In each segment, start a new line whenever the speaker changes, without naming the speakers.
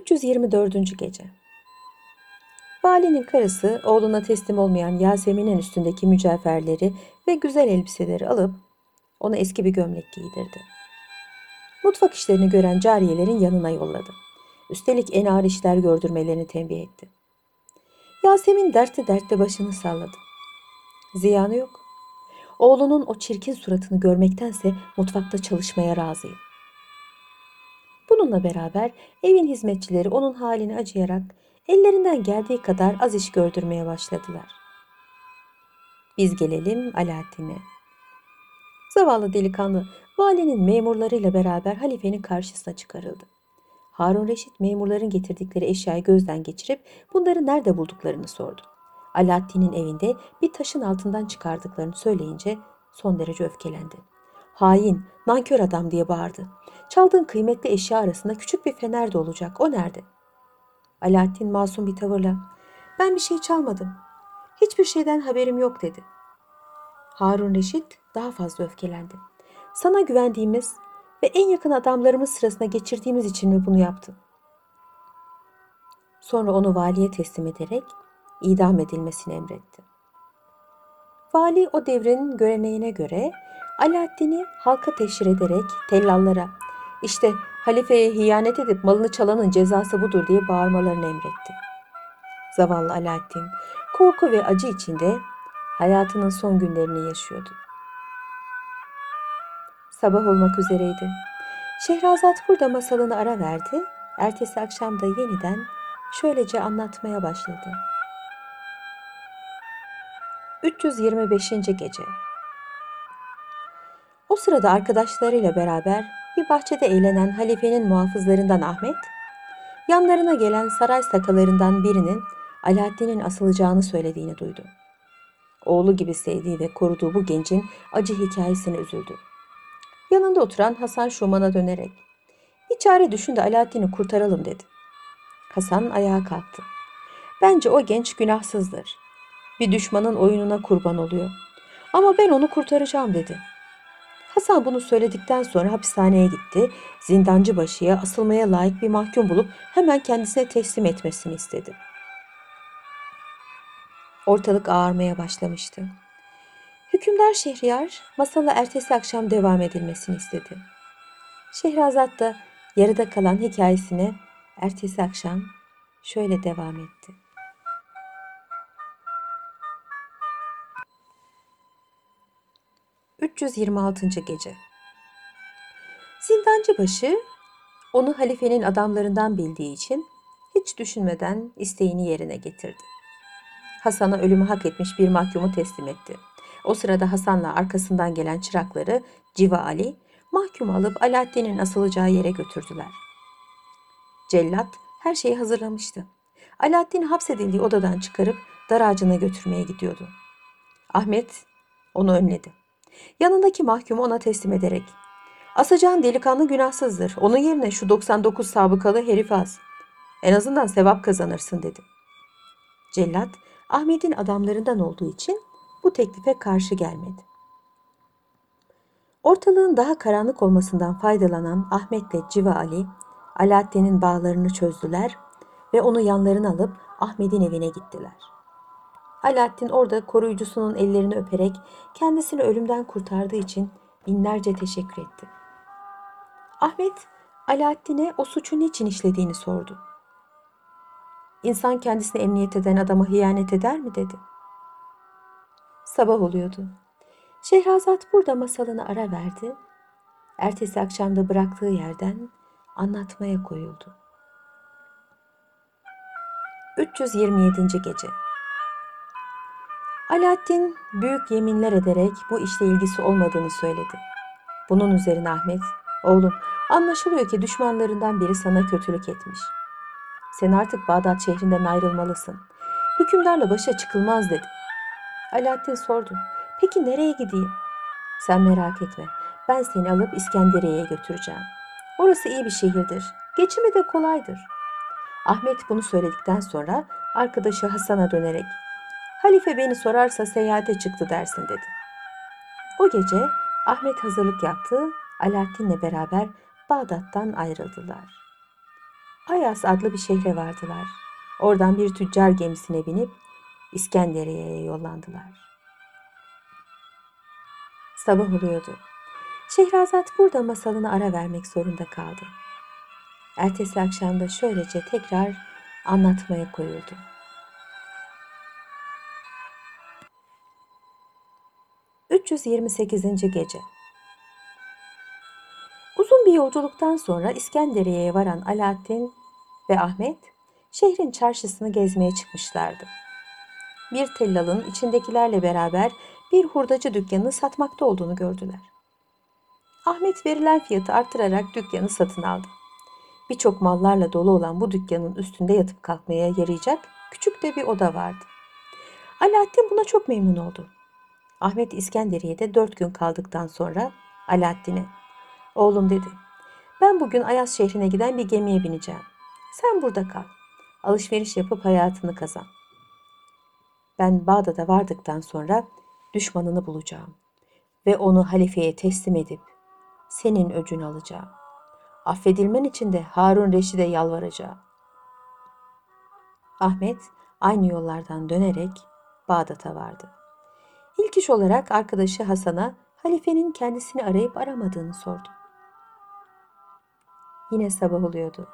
324. Gece Valinin karısı oğluna teslim olmayan Yasemin'in üstündeki mücevherleri ve güzel elbiseleri alıp ona eski bir gömlek giydirdi. Mutfak işlerini gören cariyelerin yanına yolladı. Üstelik en ağır işler gördürmelerini tembih etti. Yasemin dertli dertli başını salladı. Ziyanı yok. Oğlunun o çirkin suratını görmektense mutfakta çalışmaya razıyım. Bununla beraber evin hizmetçileri onun halini acıyarak ellerinden geldiği kadar az iş gördürmeye başladılar. Biz gelelim Alaaddin'e. Zavallı delikanlı valinin memurlarıyla beraber halifenin karşısına çıkarıldı. Harun Reşit memurların getirdikleri eşyayı gözden geçirip bunları nerede bulduklarını sordu. Alaaddin'in evinde bir taşın altından çıkardıklarını söyleyince son derece öfkelendi. Hain, nankör adam diye bağırdı. Çaldığın kıymetli eşya arasında küçük bir fener de olacak. O nerede? Alaaddin masum bir tavırla ben bir şey çalmadım. Hiçbir şeyden haberim yok dedi. Harun Reşit daha fazla öfkelendi. Sana güvendiğimiz ve en yakın adamlarımız sırasına geçirdiğimiz için mi bunu yaptın? Sonra onu valiye teslim ederek idam edilmesini emretti. Vali o devrin göreneğine göre Alaaddin'i halka teşhir ederek tellallara işte halifeye hiyanet edip malını çalanın cezası budur diye bağırmalarını emretti. Zavallı Alaaddin korku ve acı içinde hayatının son günlerini yaşıyordu. Sabah olmak üzereydi. Şehrazat burada masalını ara verdi. Ertesi akşam da yeniden şöylece anlatmaya başladı. 325. Gece O sırada arkadaşlarıyla beraber bir bahçede eğlenen halifenin muhafızlarından Ahmet, yanlarına gelen saray sakalarından birinin Alaaddin'in asılacağını söylediğini duydu. Oğlu gibi sevdiği ve koruduğu bu gencin acı hikayesine üzüldü. Yanında oturan Hasan Şuman'a dönerek, bir çare düşün de Alaaddin'i kurtaralım dedi. Hasan ayağa kalktı. Bence o genç günahsızdır. Bir düşmanın oyununa kurban oluyor. Ama ben onu kurtaracağım dedi. Hasan bunu söyledikten sonra hapishaneye gitti. Zindancı başıya asılmaya layık bir mahkum bulup hemen kendisine teslim etmesini istedi. Ortalık ağarmaya başlamıştı. Hükümdar Şehriyar masala ertesi akşam devam edilmesini istedi. Şehrazat da yarıda kalan hikayesine ertesi akşam şöyle devam etti. ...326. Gece Zindancı başı onu halifenin adamlarından bildiği için hiç düşünmeden isteğini yerine getirdi. Hasan'a ölümü hak etmiş bir mahkumu teslim etti. O sırada Hasan'la arkasından gelen çırakları Civa Ali mahkumu alıp Alaaddin'in asılacağı yere götürdüler. Cellat her şeyi hazırlamıştı. Alaaddin hapsedildiği odadan çıkarıp dar ağacına götürmeye gidiyordu. Ahmet onu önledi. Yanındaki mahkumu ona teslim ederek Asacağın delikanlı günahsızdır. Onun yerine şu 99 sabıkalı herif az. En azından sevap kazanırsın dedi. Cellat Ahmet'in adamlarından olduğu için bu teklife karşı gelmedi. Ortalığın daha karanlık olmasından faydalanan Ahmet'le Civa Ali, Alaaddin'in bağlarını çözdüler ve onu yanlarına alıp Ahmet'in evine gittiler. Alaaddin orada koruyucusunun ellerini öperek kendisini ölümden kurtardığı için binlerce teşekkür etti. Ahmet, Alaaddin'e o suçu niçin işlediğini sordu. İnsan kendisine emniyet eden adama hıyanet eder mi dedi. Sabah oluyordu. Şehrazat burada masalını ara verdi. Ertesi akşamda bıraktığı yerden anlatmaya koyuldu. 327. Gece Alaaddin büyük yeminler ederek bu işle ilgisi olmadığını söyledi. Bunun üzerine Ahmet, oğlum anlaşılıyor ki düşmanlarından biri sana kötülük etmiş. Sen artık Bağdat şehrinden ayrılmalısın. Hükümdarla başa çıkılmaz dedi. Alaaddin sordu. Peki nereye gideyim? Sen merak etme. Ben seni alıp İskenderiye'ye götüreceğim. Orası iyi bir şehirdir. Geçimi de kolaydır. Ahmet bunu söyledikten sonra arkadaşı Hasan'a dönerek Halife beni sorarsa seyahate çıktı dersin dedi. O gece Ahmet hazırlık yaptı, Alaaddin'le beraber Bağdat'tan ayrıldılar. Ayas adlı bir şehre vardılar. Oradan bir tüccar gemisine binip İskenderiye'ye yollandılar. Sabah oluyordu. Şehrazat burada masalını ara vermek zorunda kaldı. Ertesi akşam da şöylece tekrar anlatmaya koyuldu. ...328. Gece Uzun bir yolculuktan sonra İskenderiye'ye varan Alaaddin ve Ahmet... ...şehrin çarşısını gezmeye çıkmışlardı. Bir tellalın içindekilerle beraber bir hurdacı dükkanını satmakta olduğunu gördüler. Ahmet verilen fiyatı artırarak dükkanı satın aldı. Birçok mallarla dolu olan bu dükkanın üstünde yatıp kalkmaya yarayacak küçük de bir oda vardı. Alaaddin buna çok memnun oldu. Ahmet İskenderiye'de dört gün kaldıktan sonra Alaaddin'e Oğlum dedi. Ben bugün Ayas şehrine giden bir gemiye bineceğim. Sen burada kal. Alışveriş yapıp hayatını kazan. Ben Bağdat'a vardıktan sonra düşmanını bulacağım ve onu halifeye teslim edip senin öcünü alacağım. Affedilmen için de Harun Reşid'e yalvaracağım. Ahmet aynı yollardan dönerek Bağdat'a vardı. İlk iş olarak arkadaşı Hasan'a halifenin kendisini arayıp aramadığını sordu. Yine sabah oluyordu.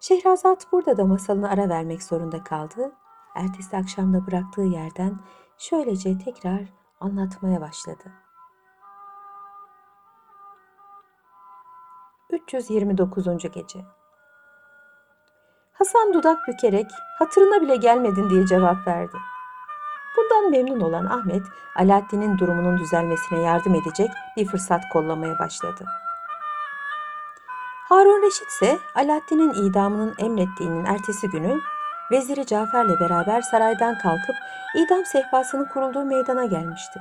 Şehrazat burada da masalını ara vermek zorunda kaldı. Ertesi akşamda bıraktığı yerden şöylece tekrar anlatmaya başladı. 329. Gece Hasan dudak bükerek hatırına bile gelmedin diye cevap verdi. Bundan memnun olan Ahmet, Alaaddin'in durumunun düzelmesine yardım edecek bir fırsat kollamaya başladı. Harun Reşit ise Alaaddin'in idamının emrettiğinin ertesi günü Veziri Cafer'le beraber saraydan kalkıp idam sehpasının kurulduğu meydana gelmişti.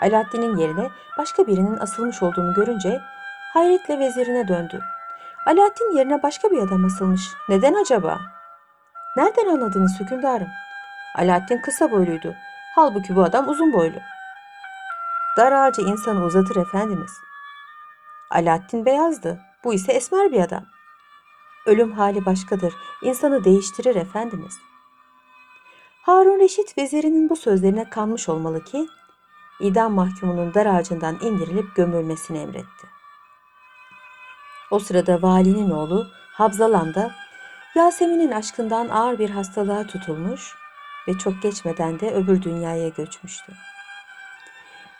Alaaddin'in yerine başka birinin asılmış olduğunu görünce hayretle vezirine döndü. Alaaddin yerine başka bir adam asılmış. Neden acaba? Nereden anladınız hükümdarım? Alaaddin kısa boyluydu. Halbuki bu adam uzun boylu. Dar ağacı insanı uzatır efendimiz. Alaaddin beyazdı. Bu ise esmer bir adam. Ölüm hali başkadır. İnsanı değiştirir efendimiz. Harun Reşit vezirinin bu sözlerine kanmış olmalı ki idam mahkumunun dar ağacından indirilip gömülmesini emretti. O sırada valinin oğlu Habzalan da Yasemin'in aşkından ağır bir hastalığa tutulmuş ve çok geçmeden de öbür dünyaya göçmüştü.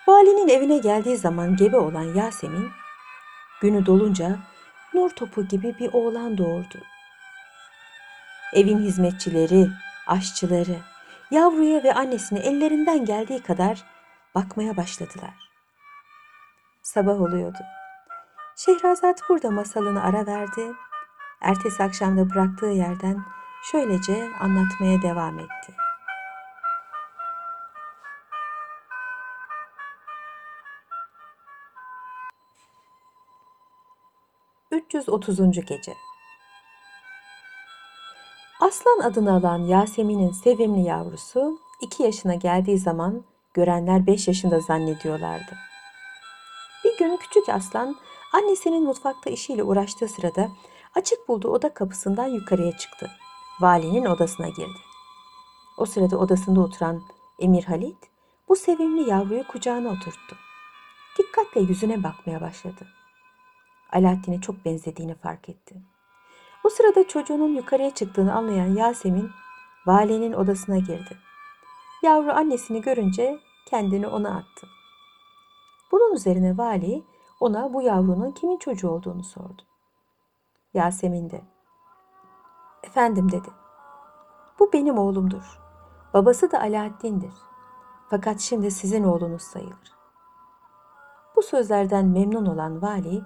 Valinin evine geldiği zaman gebe olan Yasemin, günü dolunca nur topu gibi bir oğlan doğurdu. Evin hizmetçileri, aşçıları, yavruya ve annesine ellerinden geldiği kadar bakmaya başladılar. Sabah oluyordu. Şehrazat burada masalını ara verdi. Ertesi akşamda bıraktığı yerden şöylece anlatmaya devam etti. 330. Gece Aslan adını alan Yasemin'in sevimli yavrusu 2 yaşına geldiği zaman görenler 5 yaşında zannediyorlardı. Bir gün küçük aslan annesinin mutfakta işiyle uğraştığı sırada açık bulduğu oda kapısından yukarıya çıktı. Valinin odasına girdi. O sırada odasında oturan Emir Halit bu sevimli yavruyu kucağına oturttu. Dikkatle yüzüne bakmaya başladı. Alaaddin'e çok benzediğini fark etti. Bu sırada çocuğunun yukarıya çıktığını anlayan Yasemin valinin odasına girdi. Yavru annesini görünce kendini ona attı. Bunun üzerine vali ona bu yavrunun kimin çocuğu olduğunu sordu. Yasemin de efendim dedi. Bu benim oğlumdur. Babası da Alaaddin'dir. Fakat şimdi sizin oğlunuz sayılır. Bu sözlerden memnun olan vali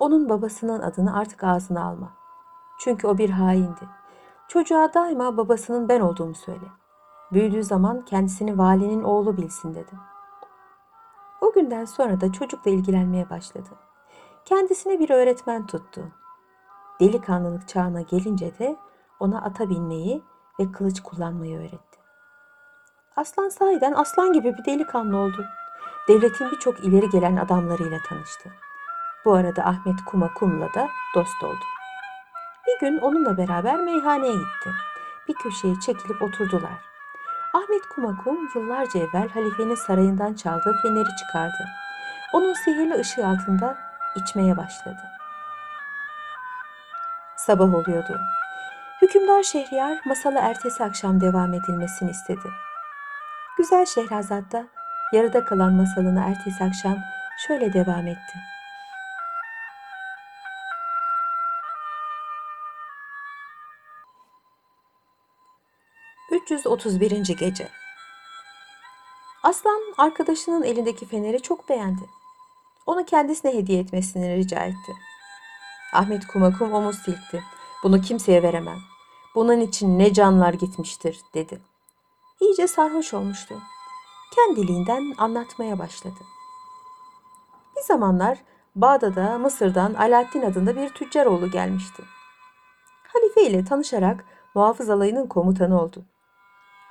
onun babasının adını artık ağzına alma. Çünkü o bir haindi. Çocuğa daima babasının ben olduğumu söyle. Büyüdüğü zaman kendisini valinin oğlu bilsin dedi. O günden sonra da çocukla ilgilenmeye başladı. Kendisine bir öğretmen tuttu. Delikanlılık çağına gelince de ona ata binmeyi ve kılıç kullanmayı öğretti. Aslan sahiden aslan gibi bir delikanlı oldu. Devletin birçok ileri gelen adamlarıyla tanıştı. Bu arada Ahmet Kuma Kum'la da dost oldu. Bir gün onunla beraber meyhaneye gitti. Bir köşeye çekilip oturdular. Ahmet Kumakum yıllarca evvel halifenin sarayından çaldığı feneri çıkardı. Onun sihirli ışığı altında içmeye başladı. Sabah oluyordu. Hükümdar Şehriyar masalı ertesi akşam devam edilmesini istedi. Güzel Şehrazat da yarıda kalan masalını ertesi akşam şöyle devam etti. ...331. Gece Aslan arkadaşının elindeki feneri çok beğendi. Onu kendisine hediye etmesini rica etti. Ahmet Kumakum omuz silkti. Bunu kimseye veremem. Bunun için ne canlar gitmiştir dedi. İyice sarhoş olmuştu. Kendiliğinden anlatmaya başladı. Bir zamanlar Bağdat'a Mısır'dan Alaaddin adında bir tüccar oğlu gelmişti. Halife ile tanışarak muhafız alayının komutanı oldu.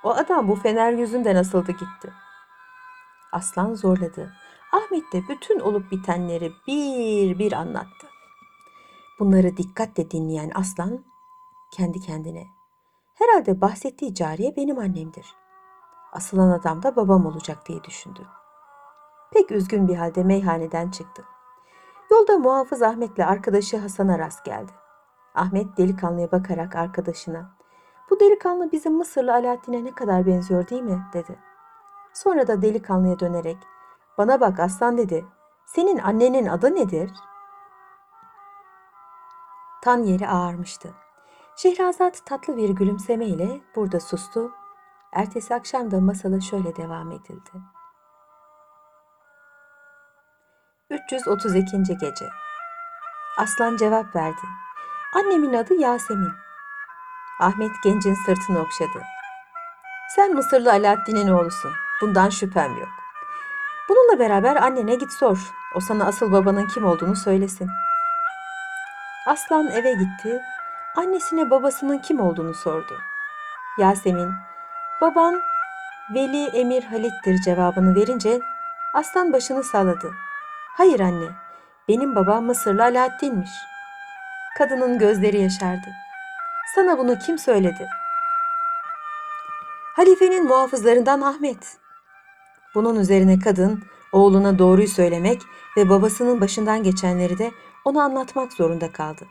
O adam bu fener yüzünden asıldı gitti. Aslan zorladı. Ahmet de bütün olup bitenleri bir bir anlattı. Bunları dikkatle dinleyen aslan kendi kendine herhalde bahsettiği cariye benim annemdir. Asılan adam da babam olacak diye düşündü. Pek üzgün bir halde meyhaneden çıktı. Yolda muhafız Ahmet'le arkadaşı Hasan'a rast geldi. Ahmet delikanlıya bakarak arkadaşına bu delikanlı bizim Mısırlı Alaaddin'e ne kadar benziyor değil mi? dedi. Sonra da delikanlıya dönerek bana bak aslan dedi. Senin annenin adı nedir? Tan yeri ağarmıştı. Şehrazat tatlı bir gülümsemeyle burada sustu. Ertesi akşam da masala şöyle devam edildi. 332. Gece Aslan cevap verdi. Annemin adı Yasemin. Ahmet gencin sırtını okşadı. Sen Mısırlı Alaaddin'in oğlusun. Bundan şüphem yok. Bununla beraber annene git sor. O sana asıl babanın kim olduğunu söylesin. Aslan eve gitti. Annesine babasının kim olduğunu sordu. Yasemin, baban Veli Emir Halit'tir cevabını verince aslan başını salladı. Hayır anne, benim babam Mısırlı Alaaddin'miş. Kadının gözleri yaşardı. Sana bunu kim söyledi? Halifenin muhafızlarından Ahmet. Bunun üzerine kadın oğluna doğruyu söylemek ve babasının başından geçenleri de ona anlatmak zorunda kaldı.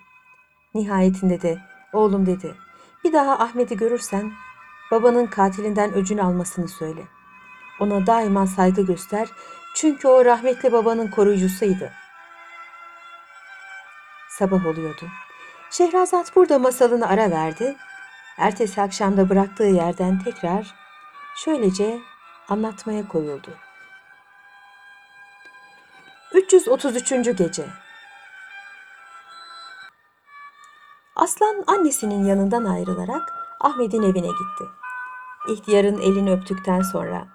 Nihayetinde de oğlum dedi bir daha Ahmet'i görürsen babanın katilinden öcünü almasını söyle. Ona daima saygı göster çünkü o rahmetli babanın koruyucusuydu. Sabah oluyordu. Şehrazat burada masalını ara verdi. Ertesi akşamda bıraktığı yerden tekrar şöylece anlatmaya koyuldu. 333. Gece Aslan annesinin yanından ayrılarak Ahmet'in evine gitti. İhtiyarın elini öptükten sonra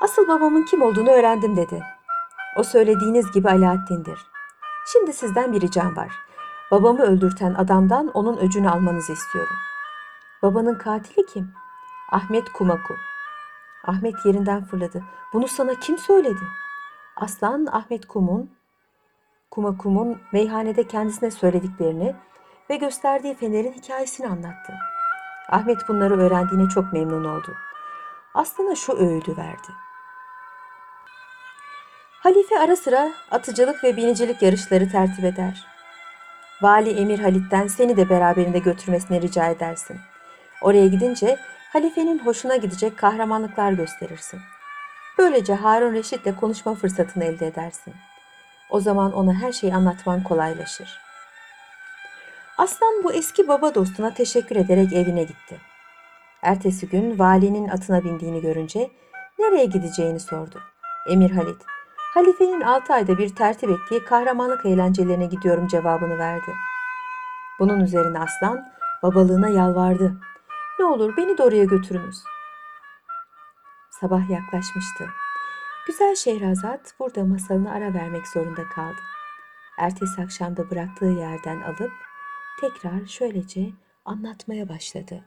Asıl babamın kim olduğunu öğrendim dedi. O söylediğiniz gibi Alaaddin'dir. Şimdi sizden bir ricam var. Babamı öldürten adamdan onun öcünü almanızı istiyorum. Babanın katili kim? Ahmet Kumaku. Ahmet yerinden fırladı. Bunu sana kim söyledi? Aslan Ahmet Kum'un Kumakum'un meyhanede kendisine söylediklerini ve gösterdiği fenerin hikayesini anlattı. Ahmet bunları öğrendiğine çok memnun oldu. Aslan'a şu öğüdü verdi. Halife ara sıra atıcılık ve binicilik yarışları tertip eder. Vali Emir Halit'ten seni de beraberinde götürmesini rica edersin. Oraya gidince halifenin hoşuna gidecek kahramanlıklar gösterirsin. Böylece Harun Reşit'le konuşma fırsatını elde edersin. O zaman ona her şeyi anlatman kolaylaşır. Aslan bu eski baba dostuna teşekkür ederek evine gitti. Ertesi gün valinin atına bindiğini görünce nereye gideceğini sordu. Emir Halit, halifenin altı ayda bir tertip ettiği kahramanlık eğlencelerine gidiyorum cevabını verdi. Bunun üzerine aslan babalığına yalvardı. Ne olur beni de oraya götürünüz. Sabah yaklaşmıştı. Güzel Şehrazat burada masalını ara vermek zorunda kaldı. Ertesi akşamda bıraktığı yerden alıp tekrar şöylece anlatmaya başladı.